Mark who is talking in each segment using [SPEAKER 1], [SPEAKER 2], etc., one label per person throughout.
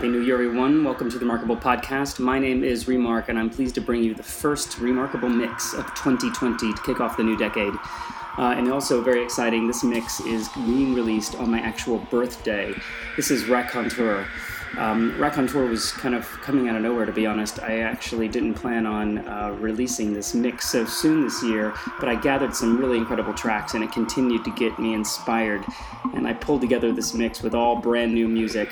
[SPEAKER 1] Happy New Year, everyone. Welcome to the Remarkable Podcast. My name is Remark, and I'm pleased to bring you the first Remarkable mix of 2020 to kick off the new decade. Uh, and also, very exciting, this mix is being released on my actual birthday. This is Raconteur. Um, Raconteur was kind of coming out of nowhere, to be honest. I actually didn't plan on uh, releasing this mix so soon this year, but I gathered some really incredible tracks and it continued to get me inspired. And I pulled together this mix with all brand new music.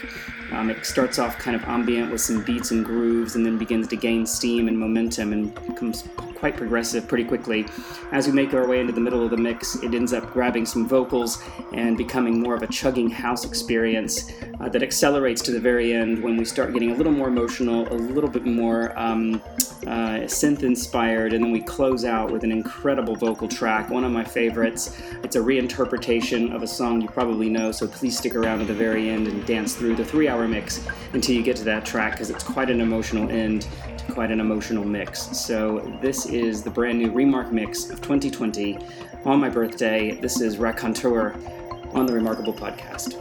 [SPEAKER 1] Um, it starts off kind of ambient with some beats and grooves and then begins to gain steam and momentum and becomes quite progressive pretty quickly. As we make our way into the middle of the mix, it ends up grabbing some vocals and becoming more of a chugging house experience uh, that accelerates to the very end when we start getting a little more emotional, a little bit more um, uh, synth inspired, and then we close out with an incredible vocal track, one of my favorites. It's a reinterpretation of a song you probably know, so please stick around to the very end and dance through the three hour mix until you get to that track because it's quite an emotional end quite an emotional mix. So, this is the brand new Remark mix of 2020 on my birthday. This is Raconteur on the Remarkable Podcast.